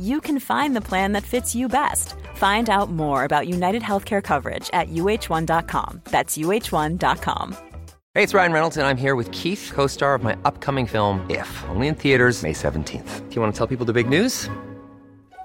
you can find the plan that fits you best. Find out more about United Healthcare coverage at uh1.com. That's uh1.com. Hey, it's Ryan Reynolds, and I'm here with Keith, co star of my upcoming film, If, only in theaters, May 17th. Do you want to tell people the big news?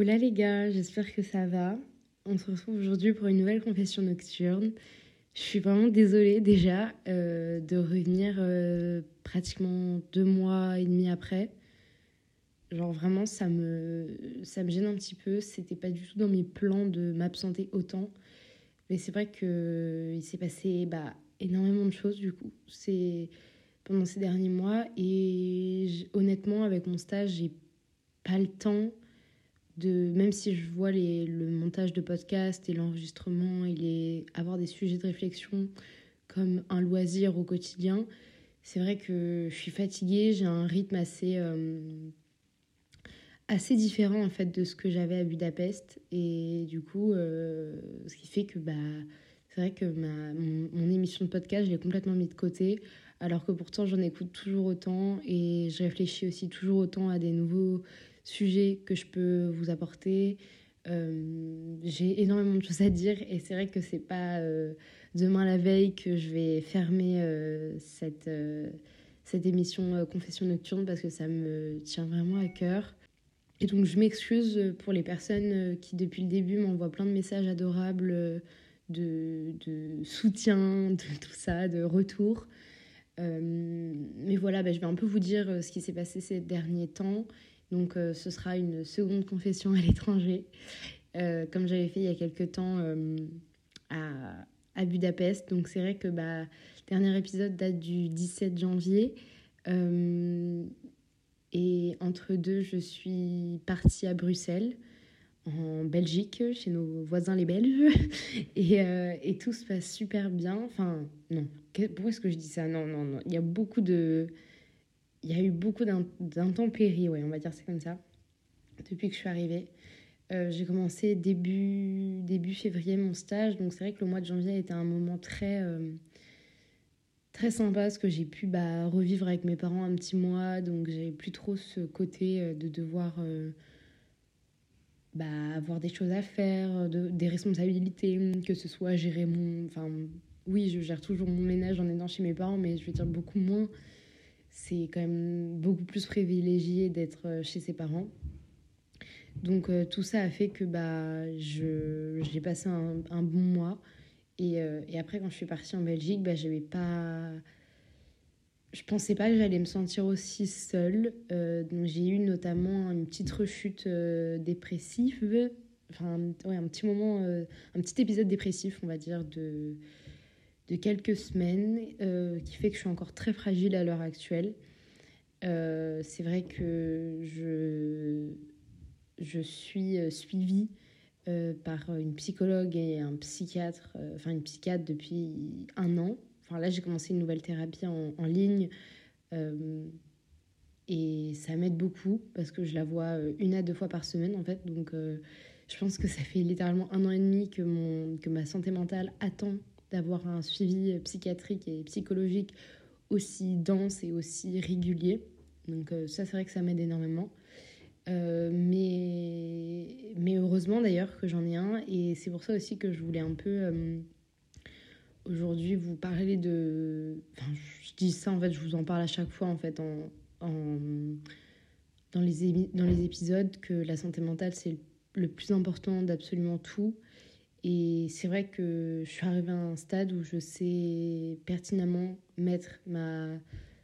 Hola les gars, j'espère que ça va. On se retrouve aujourd'hui pour une nouvelle confession nocturne. Je suis vraiment désolée déjà euh, de revenir euh, pratiquement deux mois et demi après. Genre vraiment ça me, ça me gêne un petit peu. C'était pas du tout dans mes plans de m'absenter autant. Mais c'est vrai qu'il s'est passé bah, énormément de choses du coup. Pendant ces derniers mois et honnêtement avec mon stage j'ai pas le temps de même si je vois les, le montage de podcast et l'enregistrement et les, avoir des sujets de réflexion comme un loisir au quotidien, c'est vrai que je suis fatiguée, j'ai un rythme assez, euh, assez différent en fait de ce que j'avais à Budapest. Et du coup euh, ce qui fait que bah, c'est vrai que ma, mon, mon émission de podcast je l'ai complètement mis de côté alors que pourtant j'en écoute toujours autant et je réfléchis aussi toujours autant à des nouveaux sujets que je peux vous apporter. Euh, j'ai énormément de choses à dire et c'est vrai que c'est pas euh, demain la veille que je vais fermer euh, cette, cette émission Confession Nocturne parce que ça me tient vraiment à cœur. Et donc je m'excuse pour les personnes qui depuis le début m'envoient plein de messages adorables de, de soutien, de tout ça, de retour. Mais voilà, bah, je vais un peu vous dire ce qui s'est passé ces derniers temps. Donc euh, ce sera une seconde confession à l'étranger, euh, comme j'avais fait il y a quelques temps euh, à, Budapest. Donc c'est vrai que bah, dernier épisode date du 17 janvier. Et entre deux, je suis partie à Bruxelles, en Belgique, chez nos voisins les Belges. Et, tout se passe super bien. Enfin, non. Pourquoi est-ce que je dis ça? Non, non, non. Il y a beaucoup de... Il y a eu beaucoup d'in- d'intempéries, ouais, on va dire c'est comme ça, depuis que je suis arrivée. Euh, j'ai commencé début, début février mon stage, donc c'est vrai que le mois de janvier a été un moment très, euh, très sympa parce que j'ai pu bah, revivre avec mes parents un petit mois, donc j'avais plus trop ce côté euh, de devoir bah, avoir des choses à faire, de- des responsabilités, que ce soit gérer mon... Enfin, oui, je gère toujours mon ménage en aidant chez mes parents, mais je veux dire beaucoup moins. C'est quand même beaucoup plus privilégié d'être euh, chez ses parents. Donc euh, tout ça a fait que bah, j'ai passé un, bon mois. Et, euh, et après, quand je suis partie en Belgique, bah, j'avais pas... Je pensais pas que j'allais me sentir aussi seule. Donc j'ai eu notamment une petite rechute dépressive. Enfin, ouais, un petit moment, un petit épisode dépressif, on va dire, de, de quelques semaines, euh, qui fait que je suis encore très fragile à l'heure actuelle. Euh, c'est vrai que je je suis suivie par une psychologue et un psychiatre, enfin une psychiatre depuis un an. Enfin là, j'ai commencé une nouvelle thérapie en, en ligne. et ça m'aide beaucoup parce que je la vois une à deux fois par semaine en fait. Donc je pense que ça fait littéralement un an et demi que, mon, que ma santé mentale attend d'avoir un suivi psychiatrique et psychologique aussi dense et aussi régulier. Donc euh, ça, c'est vrai que ça m'aide énormément. Euh, mais, mais heureusement d'ailleurs que j'en ai un et c'est pour ça aussi que je voulais un peu euh, aujourd'hui vous parler de... Je dis ça en fait, je vous en parle à chaque fois en fait dans, les dans les épisodes que la santé mentale c'est le plus important d'absolument tout. Et c'est vrai que je suis arrivée à un stade où je sais pertinemment mettre ma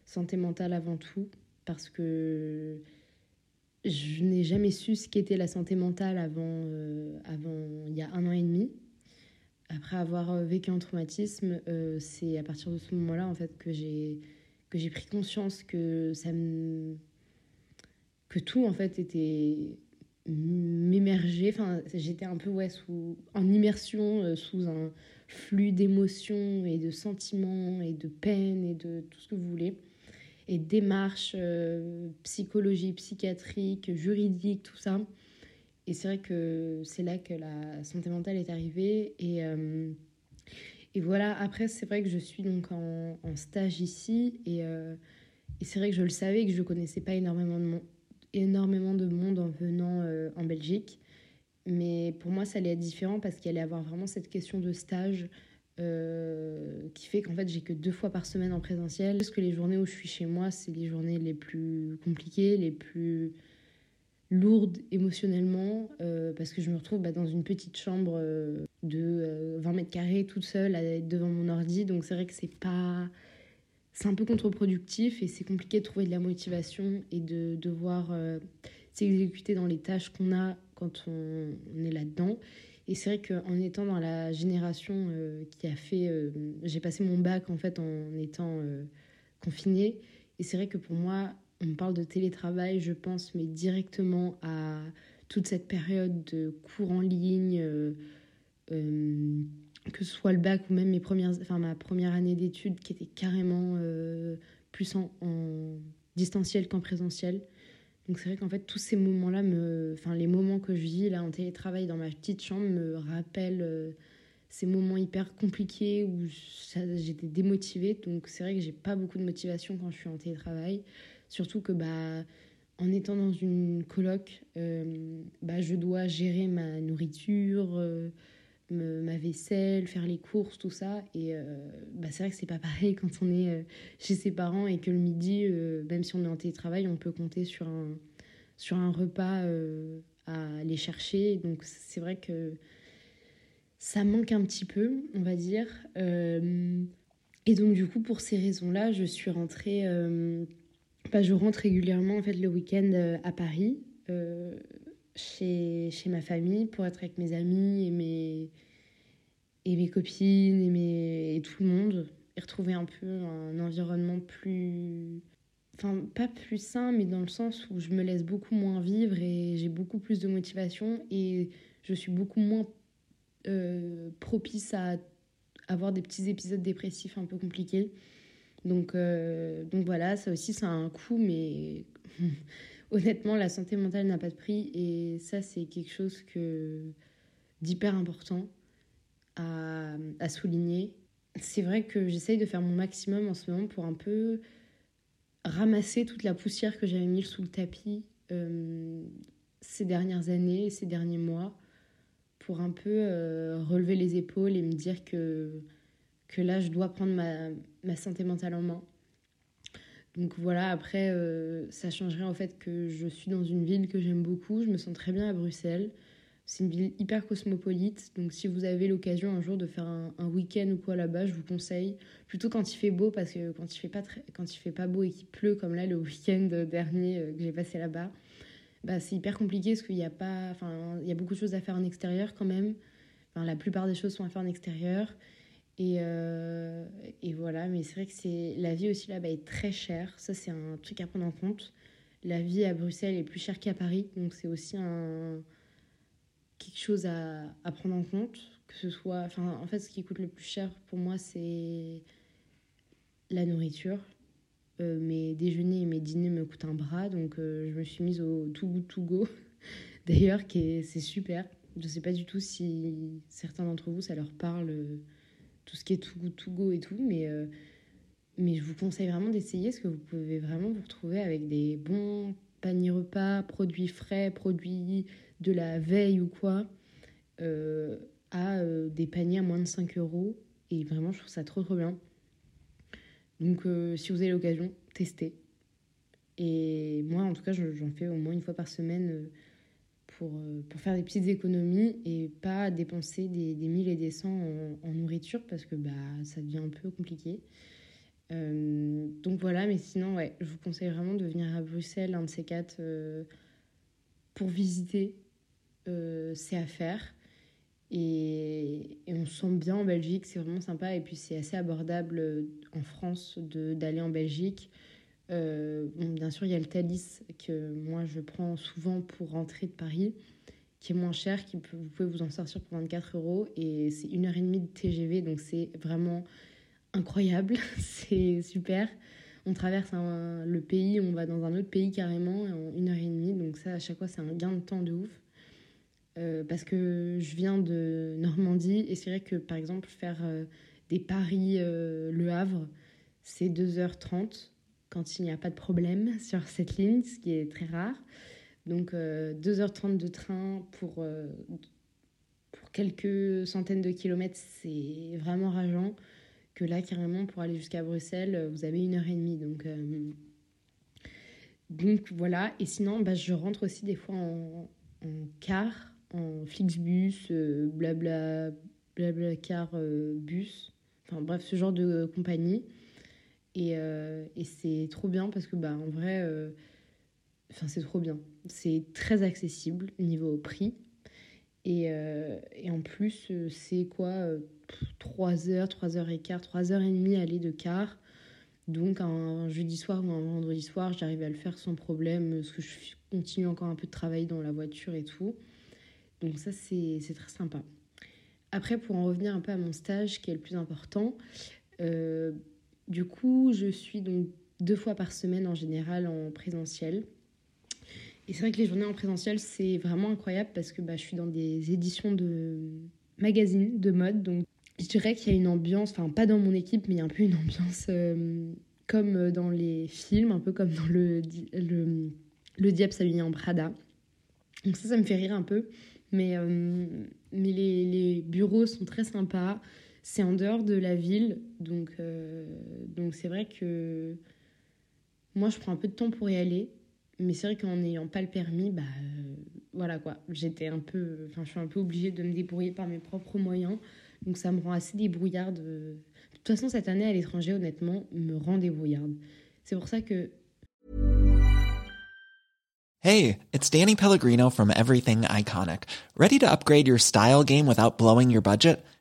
santé mentale avant tout parce que je n'ai jamais su ce qu'était la santé mentale avant, euh, avant il y a un an et demi. Après avoir vécu un traumatisme, euh, c'est à partir de ce moment-là en fait que j'ai que j'ai pris conscience que ça que tout en fait était m'émerger. Enfin, j'étais un peu ouais, sous, en immersion euh, sous un flux d'émotions et de sentiments et de peine et de tout ce que vous voulez. Et démarches euh, psychologie, psychiatrique, juridique, tout ça. Et c'est vrai que c'est là que la santé mentale est arrivée. Et, euh, et voilà, après, c'est vrai que je suis donc en, stage ici. Et, et c'est vrai que je le savais que je ne connaissais pas énormément de monde énormément de monde en venant euh, en Belgique. Mais pour moi, ça allait être différent parce qu'il allait avoir vraiment cette question de stage euh, qui fait qu'en fait, j'ai que deux fois par semaine en présentiel. Parce que les journées où je suis chez moi, c'est les journées les plus compliquées, les plus lourdes émotionnellement, euh, parce que je me retrouve bah, dans une petite chambre de 20 mètres carrés toute seule à être devant mon ordi. Donc c'est vrai que c'est pas c'est un peu contre-productif et c'est compliqué de trouver de la motivation et de devoir euh, s'exécuter dans les tâches qu'on a quand on, est là-dedans. Et c'est vrai qu'en étant dans la génération euh, qui a fait... Euh, j'ai passé mon bac en fait en étant confinée. Et c'est vrai que pour moi, on parle de télétravail, je pense, mais directement à toute cette période de cours en ligne que ce soit le bac ou même mes premières, enfin, ma première année d'études qui était carrément euh, plus en, distanciel qu'en présentiel. Donc c'est vrai qu'en fait tous ces moments-là, me, enfin les moments que je vis là en télétravail dans ma petite chambre me rappellent euh, ces moments hyper compliqués où j'étais démotivée. Donc c'est vrai que j'ai pas beaucoup de motivation quand je suis en télétravail, surtout que bah en étant dans une coloc, euh, bah, je dois gérer ma nourriture ma vaisselle, faire les courses, tout ça. Et euh, bah, c'est vrai que c'est pas pareil quand on est euh, chez ses parents et que le midi, euh, même si on est en télétravail, on peut compter sur un, sur un repas à aller chercher. Donc c'est vrai que ça manque un petit peu, on va dire. et donc du coup, pour ces raisons-là, je suis rentrée... Bah, je rentre régulièrement en fait le week-end à Paris chez, chez ma famille pour être avec mes amis et mes, et mes copines et, mes, et tout le monde et retrouver un peu un environnement plus enfin pas plus sain mais dans le sens où je me laisse beaucoup moins vivre et j'ai beaucoup plus de motivation et je suis beaucoup moins euh, propice à avoir des petits épisodes dépressifs un peu compliqués. Donc euh, donc voilà ça aussi ça a un coût mais honnêtement, la santé mentale n'a pas de prix et ça, c'est quelque chose que d'hyper important à, souligner. C'est vrai que j'essaye de faire mon maximum en ce moment pour un peu ramasser toute la poussière que j'avais mise sous le tapis euh, ces dernières années, ces derniers mois, pour un peu euh, relever les épaules et me dire que, que là, je dois prendre ma, ma santé mentale en main donc voilà, après, euh, ça changerait en fait que je suis dans une ville que j'aime beaucoup. Je me sens très bien à Bruxelles. C'est une ville hyper cosmopolite. Donc si vous avez l'occasion un jour de faire un, week-end ou quoi là-bas, je vous conseille. Plutôt quand il fait beau, parce que quand il fait pas, très, quand il fait pas beau et qu'il pleut, comme là le week-end dernier euh, que j'ai passé là-bas, bah, c'est hyper compliqué parce qu'il y a pas... Il y a beaucoup de choses à faire en extérieur quand même. Enfin, la plupart des choses sont à faire en extérieur. Et, euh, et, voilà, mais c'est vrai que c'est la vie aussi là-bas est très chère. Ça, c'est un truc à prendre en compte. la vie à Bruxelles est plus chère qu'à Paris, donc c'est aussi quelque chose à, à, prendre en compte. Que ce soit, enfin, en fait, ce qui coûte le plus cher pour moi, c'est la nourriture. Euh, mes déjeuners et mes dîners me coûtent un bras, donc euh, je me suis mise au Too Good To Go, d'ailleurs, qui c'est super. Je ne sais pas du tout si certains d'entre vous, ça leur parle, tout ce qui est Too Good To Go et tout, mais, mais je vous conseille vraiment d'essayer, parce que vous pouvez vraiment vous retrouver avec des bons paniers repas, produits frais, produits de la veille ou quoi, à des paniers à moins de 5 euros. Et vraiment, je trouve ça trop trop bien. Donc, euh, si vous avez l'occasion, testez. Et moi, en tout cas, j'en fais au moins une fois par semaine euh, pour, euh, pour faire des petites économies et pas dépenser des, des 1000 et des 100 en, nourriture parce que bah, ça devient un peu compliqué. donc voilà, mais sinon, ouais, je vous conseille vraiment de venir à Bruxelles, un de ces quatre, pour visiter. c'est à faire. Et, on se sent bien en Belgique, c'est vraiment sympa. Et puis c'est assez abordable euh, en France d'aller en Belgique. Euh, bien sûr, il y a le Thalys que moi je prends souvent pour rentrer de Paris, qui est moins cher, qui peut, vous pouvez vous en sortir pour 24 euros. Et c'est une heure et demie de TGV, donc c'est vraiment incroyable, c'est super. On traverse le pays, on va dans un autre pays carrément en une heure et demie, donc ça à chaque fois c'est un gain de temps de ouf. Euh, parce que je viens de Normandie et c'est vrai que par exemple faire euh, des paris euh, Le Havre, c'est 2h30 quand il n'y a pas de problème sur cette ligne, ce qui est très rare. Donc 2h30 de train pour, pour quelques centaines de kilomètres, c'est vraiment rageant. Que là, carrément, pour aller jusqu'à Bruxelles, vous avez une heure et demie. Donc, donc voilà. Et sinon, bah, je rentre aussi des fois en, car en Flixbus, euh, blabla, blabla car euh, bus, enfin bref, ce genre de compagnie. Et, euh, et c'est trop bien parce que, bah, en vrai, enfin, c'est trop bien. C'est très accessible niveau prix. Et, et en plus, c'est quoi 3 heures, 3 heures et quart, 3 heures et demie aller de car. Donc un jeudi soir ou un vendredi soir, j'arrive à le faire sans problème, parce que je continue encore un peu de travail dans la voiture et tout. Donc ça, c'est très sympa. Après, pour en revenir un peu à mon stage, qui est le plus important, euh, du coup, je suis donc deux fois par semaine en général en présentiel. Et c'est vrai que les journées en présentiel, c'est vraiment incroyable parce que bah, je suis dans des éditions de magazines de mode. Donc je dirais qu'il y a une ambiance, enfin pas dans mon équipe, mais il y a un peu une ambiance euh, comme dans les films, un peu comme dans le, le, le Diable en Prada. Donc ça, ça me fait rire un peu. Mais, euh, mais les, les, bureaux sont très sympas. C'est en dehors de la ville. Donc euh, donc c'est vrai que moi, je prends un peu de temps pour y aller. Mais c'est vrai qu'en n'ayant pas le permis, bah euh, voilà quoi. J'étais un peu, enfin, je suis un peu obligée de me débrouiller par mes propres moyens. Donc ça me rend assez débrouillarde. De toute façon, cette année à l'étranger, honnêtement, me rend débrouillarde. C'est pour ça que Hey, it's Danny Pellegrino from Everything Iconic. Ready to upgrade your style game without blowing your budget?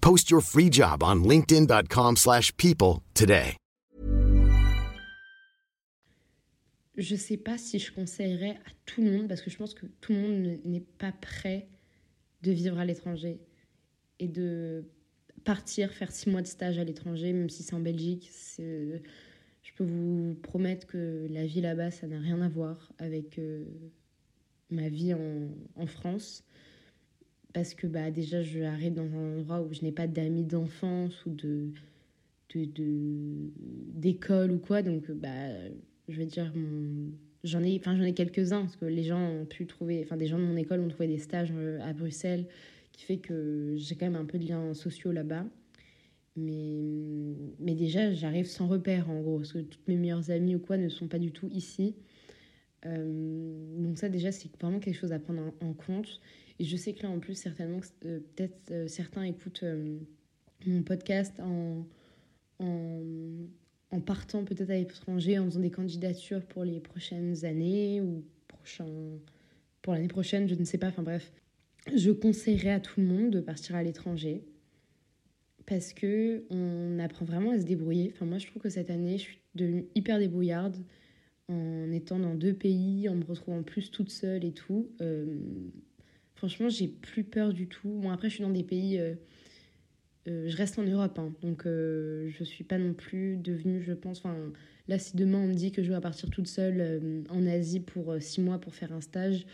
Post your free job on linkedin.com/people today. Je sais pas si je conseillerais à tout le monde parce que je pense que tout le monde n'est pas prêt de vivre à l'étranger et de partir faire six mois de stage à l'étranger, même si c'est en Belgique. Je peux vous promettre que la vie là-bas, ça n'a rien à voir avec euh, ma vie en, France. Parce que bah, déjà, je arrive dans un endroit où je n'ai pas d'amis d'enfance ou de d'école de, ou quoi. Donc, bah, je vais dire, j'en ai, enfin, j'en ai quelques-uns parce que les gens ont pu trouver, enfin, des gens de mon école ont trouvé des stages euh, à Bruxelles qui fait que j'ai quand même un peu de liens sociaux là-bas. Mais, mais déjà, j'arrive sans repère en gros, parce que toutes mes meilleures amies ou quoi ne sont pas du tout ici. Euh, donc ça déjà c'est vraiment quelque chose à prendre en, compte. Et je sais que là en plus certainement euh, peut-être euh, certains écoutent mon podcast en, en, partant peut-être à l'étranger, en faisant des candidatures pour les prochaines années ou prochain, pour l'année prochaine, je ne sais pas. Enfin bref, je conseillerais à tout le monde de partir à l'étranger parce que on apprend vraiment à se débrouiller. Enfin moi je trouve que cette année je suis devenue hyper débrouillarde en étant dans deux pays, en me retrouvant plus toute seule et tout. Euh, franchement, j'ai plus peur du tout. Bon, après, je suis dans des pays. Euh, euh, je reste en Europe, hein, donc je suis pas non plus devenue, je pense. Enfin, là, si demain on me dit que je vais partir toute seule en Asie pour six mois pour faire un stage,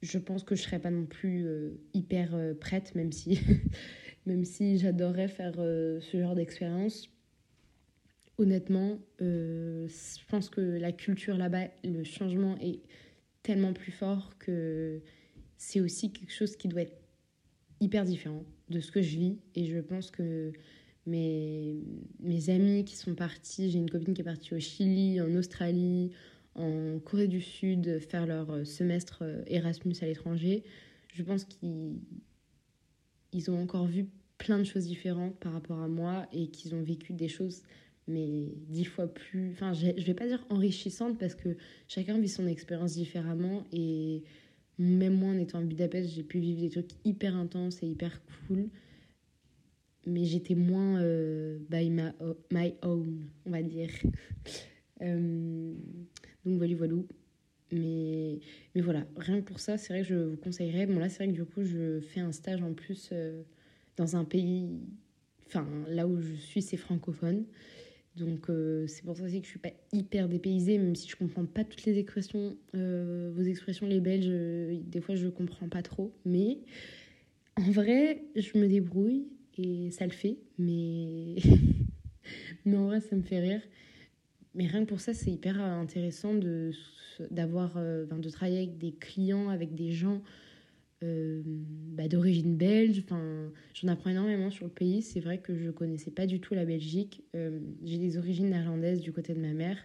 je pense que je serais pas non plus hyper prête, même si, même si j'adorerais faire ce genre d'expérience honnêtement, euh, je pense que la culture là-bas, le changement est tellement plus fort que c'est aussi quelque chose qui doit être hyper différent de ce que je vis. Et je pense que mes, mes amis qui sont partis, j'ai une copine qui est partie au Chili, en Australie, en Corée du Sud, faire leur semestre Erasmus à l'étranger, je pense qu'ils ils ont encore vu plein de choses différentes par rapport à moi et qu'ils ont vécu des choses mais dix fois plus. Enfin, je vais pas dire enrichissante parce que chacun vit son expérience différemment et même moi en étant à Budapest, j'ai pu vivre des trucs hyper intenses et hyper cool. Mais j'étais moins euh, by my, own, on va dire. Euh, donc voilà, voilà. Mais, mais voilà, rien que pour ça, c'est vrai que je vous conseillerais. Bon, là, c'est vrai que du coup, je fais un stage en plus euh, dans un pays. Enfin, là où je suis, c'est francophone. Donc euh, c'est pour ça aussi que je suis pas hyper dépaysée, même si je comprends pas toutes les expressions, euh, vos expressions les Belges, euh, des fois je comprends pas trop. Mais en vrai, je me débrouille et ça le fait. Mais, mais en vrai, ça me fait rire. Mais rien que pour ça, c'est hyper intéressant de d'avoir, de travailler avec des clients, avec des gens euh, bah, d'origine belge. Enfin, j'en apprends énormément sur le pays. C'est vrai que je connaissais pas du tout la Belgique. Euh, j'ai des origines néerlandaises du côté de ma mère,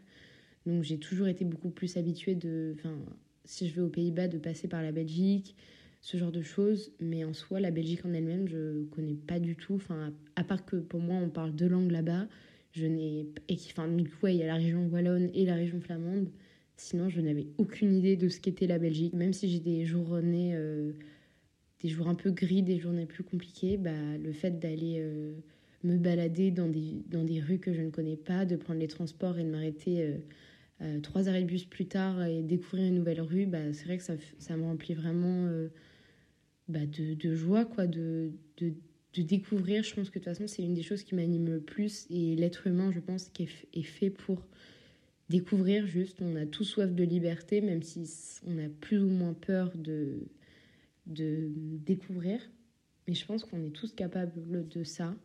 donc j'ai toujours été beaucoup plus habituée de, enfin, si je vais aux Pays-Bas, de passer par la Belgique, ce genre de choses. Mais en soi, la Belgique en elle-même, je connais pas du tout. Enfin, à part que pour moi, on parle deux langues là-bas. Je n'ai, enfin, du coup, il y a la région wallonne et la région flamande. Sinon, je n'avais aucune idée de ce qu'était la Belgique. Même si j'ai des journées, euh, des jours un peu gris, des journées plus compliquées, bah, le fait d'aller euh, me balader dans des, dans des rues que je ne connais pas, de prendre les transports et de m'arrêter euh, trois arrêts de bus plus tard et découvrir une nouvelle rue, bah, c'est vrai que ça, ça me remplit vraiment bah, de, de, joie, quoi, de, de, de, découvrir. Je pense que de toute façon, c'est une des choses qui m'anime le plus. Et l'être humain, je pense, qui est fait pour découvrir juste. On a tout soif de liberté, même si on a plus ou moins peur de, de découvrir. Mais je pense qu'on est tous capables de ça.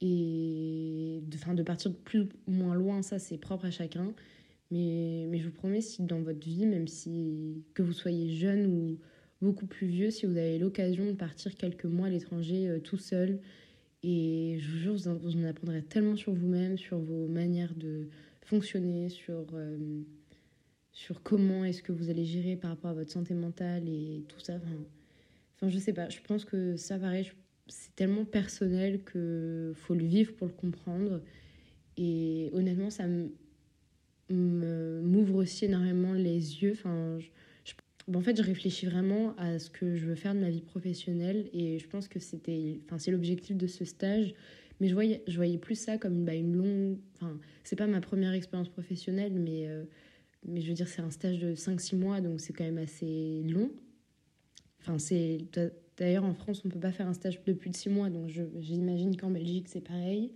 Et de, enfin, de partir de plus ou moins loin, ça c'est propre à chacun. Mais, mais je vous promets, si dans votre vie, même si que vous soyez jeune ou beaucoup plus vieux, si vous avez l'occasion de partir quelques mois à l'étranger euh, tout seul, et je vous jure, vous en apprendrez tellement sur vous-même, sur vos manières de, fonctionner, sur, euh, sur comment est-ce que vous allez gérer par rapport à votre santé mentale et tout ça. Enfin, je sais pas, je pense que ça, pareil, c'est tellement personnel que faut le vivre pour le comprendre. Et honnêtement, ça m'ouvre aussi énormément les yeux. Enfin, en fait, je réfléchis vraiment à ce que je veux faire de ma vie professionnelle et je pense que c'était, enfin, c'est l'objectif de ce stage mais je voyais, je voyais plus ça comme bah, une longue. Enfin, c'est pas ma première expérience professionnelle, mais, euh, mais je veux dire, c'est un stage de 5-6 mois, donc c'est quand même assez long. Enfin, c'est. D'ailleurs, en France, on peut pas faire un stage de plus de 6 mois, donc j'imagine qu'en Belgique, c'est pareil.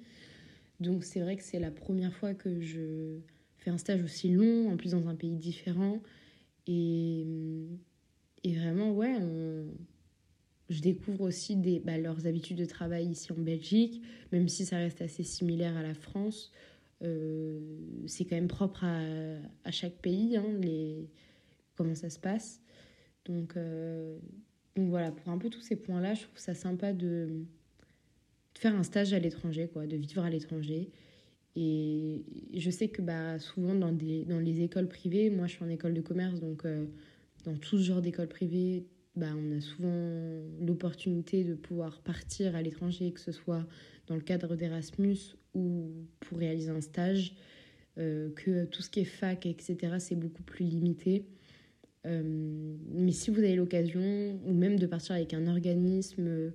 Donc, c'est vrai que c'est la première fois que je fais un stage aussi long, en plus dans un pays différent. Et, et vraiment, ouais, on, je découvre aussi des, bah, leurs habitudes de travail ici en Belgique, même si ça reste assez similaire à la France. Euh, c'est quand même propre à, à chaque pays, hein, les, comment ça se passe. Donc, euh, donc voilà, pour un peu tous ces points-là, je trouve ça sympa de, faire un stage à l'étranger, quoi, de vivre à l'étranger. Et je sais que bah, souvent dans, des, dans les écoles privées, moi je suis en école de commerce, donc euh, dans tout ce genre d'école privée, bah, on a souvent l'opportunité de pouvoir partir à l'étranger, que ce soit dans le cadre d'Erasmus ou pour réaliser un stage, euh, que tout ce qui est fac, etc., c'est beaucoup plus limité. Euh, mais si vous avez l'occasion, ou même de partir avec un organisme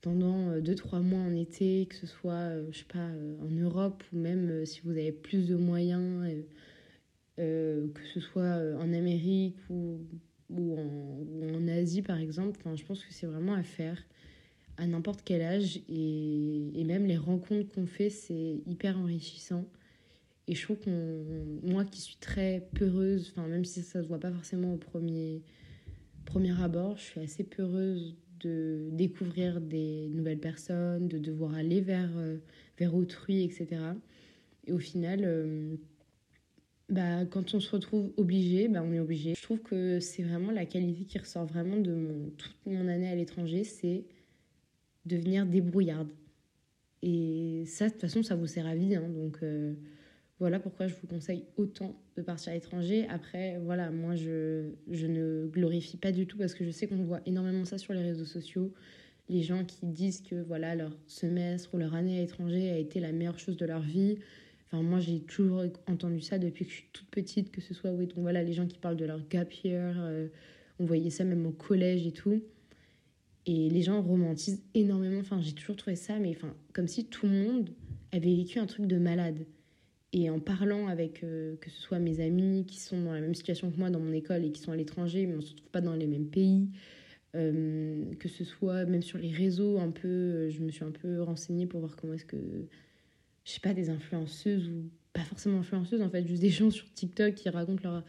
pendant 2-3 mois en été, que ce soit, je sais pas, en Europe, ou même si vous avez plus de moyens, que ce soit en Amérique ou ou en, Asie par exemple, enfin, je pense que c'est vraiment à faire à n'importe quel âge et, et, même les rencontres qu'on fait, c'est hyper enrichissant. Et je trouve qu'on, moi qui suis très peureuse, enfin même si ça se voit pas forcément au premier, premier abord, je suis assez peureuse de découvrir des nouvelles personnes, de devoir aller vers, euh, vers autrui, etc. Et au final, euh, bah, quand on se retrouve obligé, bah, on est obligé. Je trouve que c'est vraiment la qualité qui ressort vraiment de toute mon année à l'étranger, c'est devenir débrouillarde. Et ça, de toute façon, ça vous sert à vie. Hein, donc euh, voilà pourquoi je vous conseille autant de partir à l'étranger. Après, voilà, moi, je, je ne glorifie pas du tout parce que je sais qu'on voit énormément ça sur les réseaux sociaux. Les gens qui disent que voilà leur semestre ou leur année à l'étranger a été la meilleure chose de leur vie Enfin, moi, j'ai toujours entendu ça depuis que je suis toute petite, que ce soit, oui, donc voilà, les gens qui parlent de leur gap year, euh, on voyait ça même au collège et tout. Et les gens romantisent énormément. Enfin, j'ai toujours trouvé ça, mais enfin, comme si tout le monde avait vécu un truc de malade. Et en parlant avec, euh, que ce soit mes amis qui sont dans la même situation que moi dans mon école et qui sont à l'étranger, mais on ne se retrouve pas dans les mêmes pays, euh, que ce soit même sur les réseaux, un peu, je me suis un peu renseignée pour voir comment est-ce que je sais pas, des influenceuses ou pas forcément influenceuses, en fait, juste des gens sur TikTok qui racontent leur,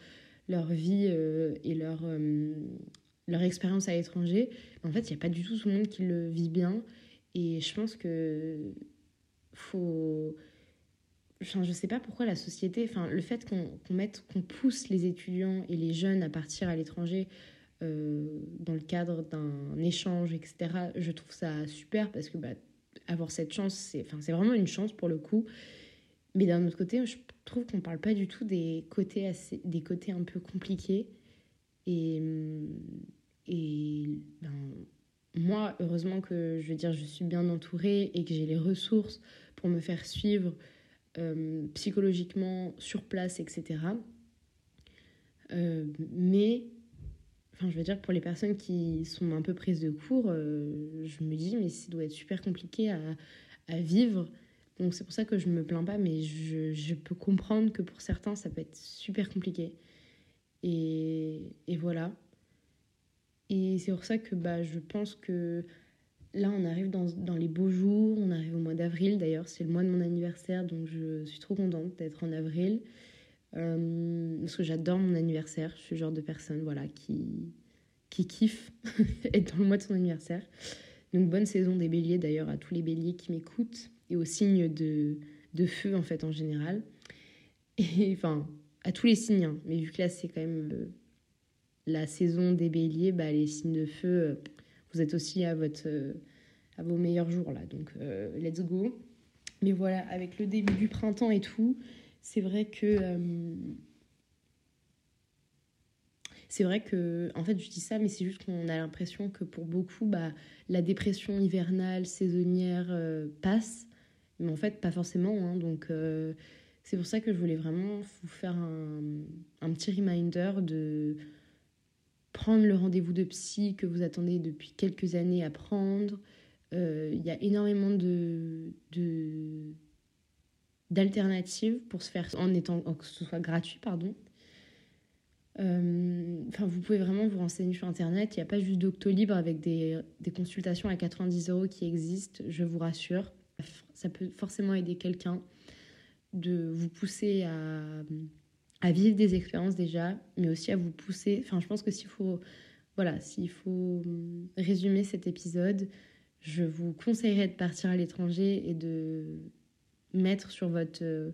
leur vie euh, et leur, euh, leur expérience à l'étranger. En fait, il n'y a pas du tout tout le monde qui le vit bien. Et je pense que faut. Enfin, je sais pas pourquoi la société, enfin, le fait qu'on mette, qu'on pousse les étudiants et les jeunes à partir à l'étranger euh, dans le cadre d'un échange, etc., je trouve ça super parce que bah, avoir cette chance, c'est enfin, vraiment une chance pour le coup. Mais d'un autre côté, je trouve qu'on parle pas du tout des côtés, assez, des côtés un peu compliqués. Et, et ben, moi, heureusement que je veux dire, je suis bien entourée et que j'ai les ressources pour me faire suivre euh, psychologiquement sur place, etc. Euh, mais Enfin, je veux dire, pour les personnes qui sont un peu prises de court, euh, je me dis, mais ça doit être super compliqué à, vivre. Donc c'est pour ça que je me plains pas, mais je, peux comprendre que pour certains, ça peut être super compliqué. Et, voilà. Et c'est pour ça que bah, je pense que là, on arrive dans les beaux jours, on arrive au mois d'avril. D'ailleurs, c'est le mois de mon anniversaire, donc je suis trop contente d'être en avril. Euh, parce que j'adore mon anniversaire. Je suis le genre de personne voilà, qui, qui kiffe être dans le mois de son anniversaire. Donc bonne saison des béliers d'ailleurs à tous les béliers qui m'écoutent et aux signes de, de feu en fait en général. Et enfin, à tous les signes, hein. mais vu que là c'est quand même euh, la saison des béliers, bah, les signes de feu, euh, vous êtes aussi à, votre, à vos meilleurs jours là. Donc let's go. Mais voilà, avec le début du printemps et tout, c'est vrai que. Euh, c'est vrai que, en fait, je dis ça, mais c'est juste qu'on a l'impression que pour beaucoup, bah, la dépression hivernale, saisonnière euh, passe. Mais en fait, pas forcément. Hein. donc, euh, c'est pour ça que je voulais vraiment vous faire un, un petit reminder de prendre le rendez-vous de psy que vous attendez depuis quelques années à prendre. Il y a énormément de, de d'alternatives pour se faire en étant que ce soit gratuit pardon. Euh, enfin vous pouvez vraiment vous renseigner sur internet. Il n'y a pas juste Doctolib avec des, des, consultations à 90 euros qui existent je vous rassure. Ça peut forcément aider quelqu'un de vous pousser à, à vivre des expériences déjà mais aussi à vous pousser. Enfin je pense que s'il faut voilà, s'il faut résumer cet épisode, je vous conseillerais de partir à l'étranger et de mettre sur votre, euh,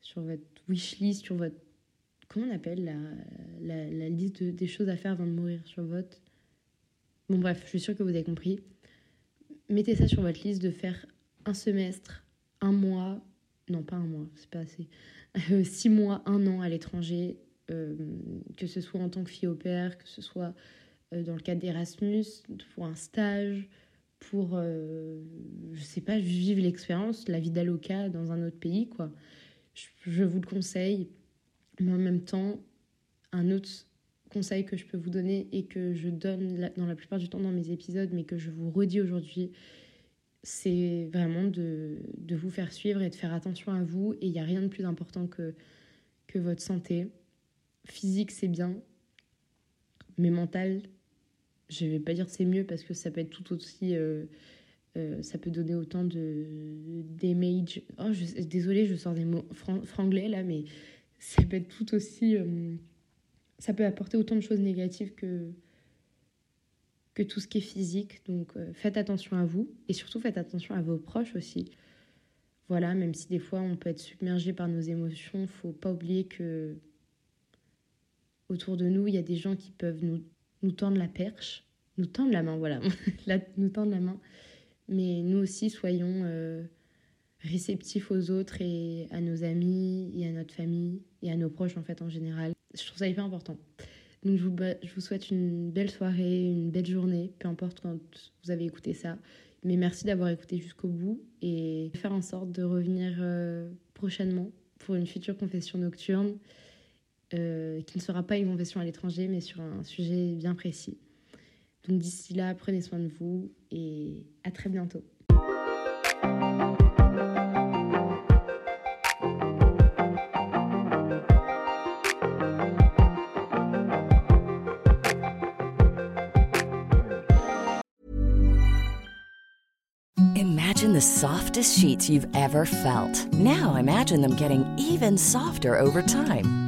sur votre wish list, sur votre. Comment on appelle la, la, liste des choses à faire avant de mourir sur votre. Bon, bref, je suis sûre que vous avez compris. Mettez ça sur votre liste de faire un semestre, un mois, non pas un mois, c'est pas assez, euh, six mois, un an à l'étranger, euh, que ce soit en tant que fille au père, que ce soit dans le cadre d'Erasmus, pour un stage, pour, euh, je sais pas, vivre l'expérience, la vie d'Aloca dans un autre pays, quoi. Je, vous le conseille, mais en même temps, un autre conseil que je peux vous donner et que je donne dans la plupart du temps dans mes épisodes, mais que je vous redis aujourd'hui, c'est vraiment de, de, vous faire suivre et de faire attention à vous. Et il n'y a rien de plus important que, que votre santé. Physique, c'est bien, mais mental, je vais pas dire c'est mieux parce que ça peut être tout aussi. Euh, euh, ça peut donner autant de damage. Oh, désolée, je sors des mots franglais là, mais ça peut être tout aussi. Euh, ça peut apporter autant de choses négatives que, que tout ce qui est physique. Donc faites attention à vous et surtout faites attention à vos proches aussi. Voilà, même si des fois on peut être submergé par nos émotions, faut pas oublier que autour de nous, il y a des gens qui peuvent nous nous tendre la perche, nous tendre la main, voilà, nous tendre la main. Mais nous aussi, soyons euh, réceptifs aux autres et à nos amis et à notre famille et à nos proches en fait en général. Je trouve ça hyper important. Donc je vous, je vous souhaite une belle soirée, une belle journée, peu importe quand vous avez écouté ça. Mais merci d'avoir écouté jusqu'au bout et faire en sorte de revenir euh, prochainement pour une future confession nocturne. Euh, qui ne sera pas une confession à l'étranger, mais sur un sujet bien précis. Donc d'ici là, prenez soin de vous et à très bientôt. Imagine the softest sheets you've ever felt. Now imagine them getting even softer over time.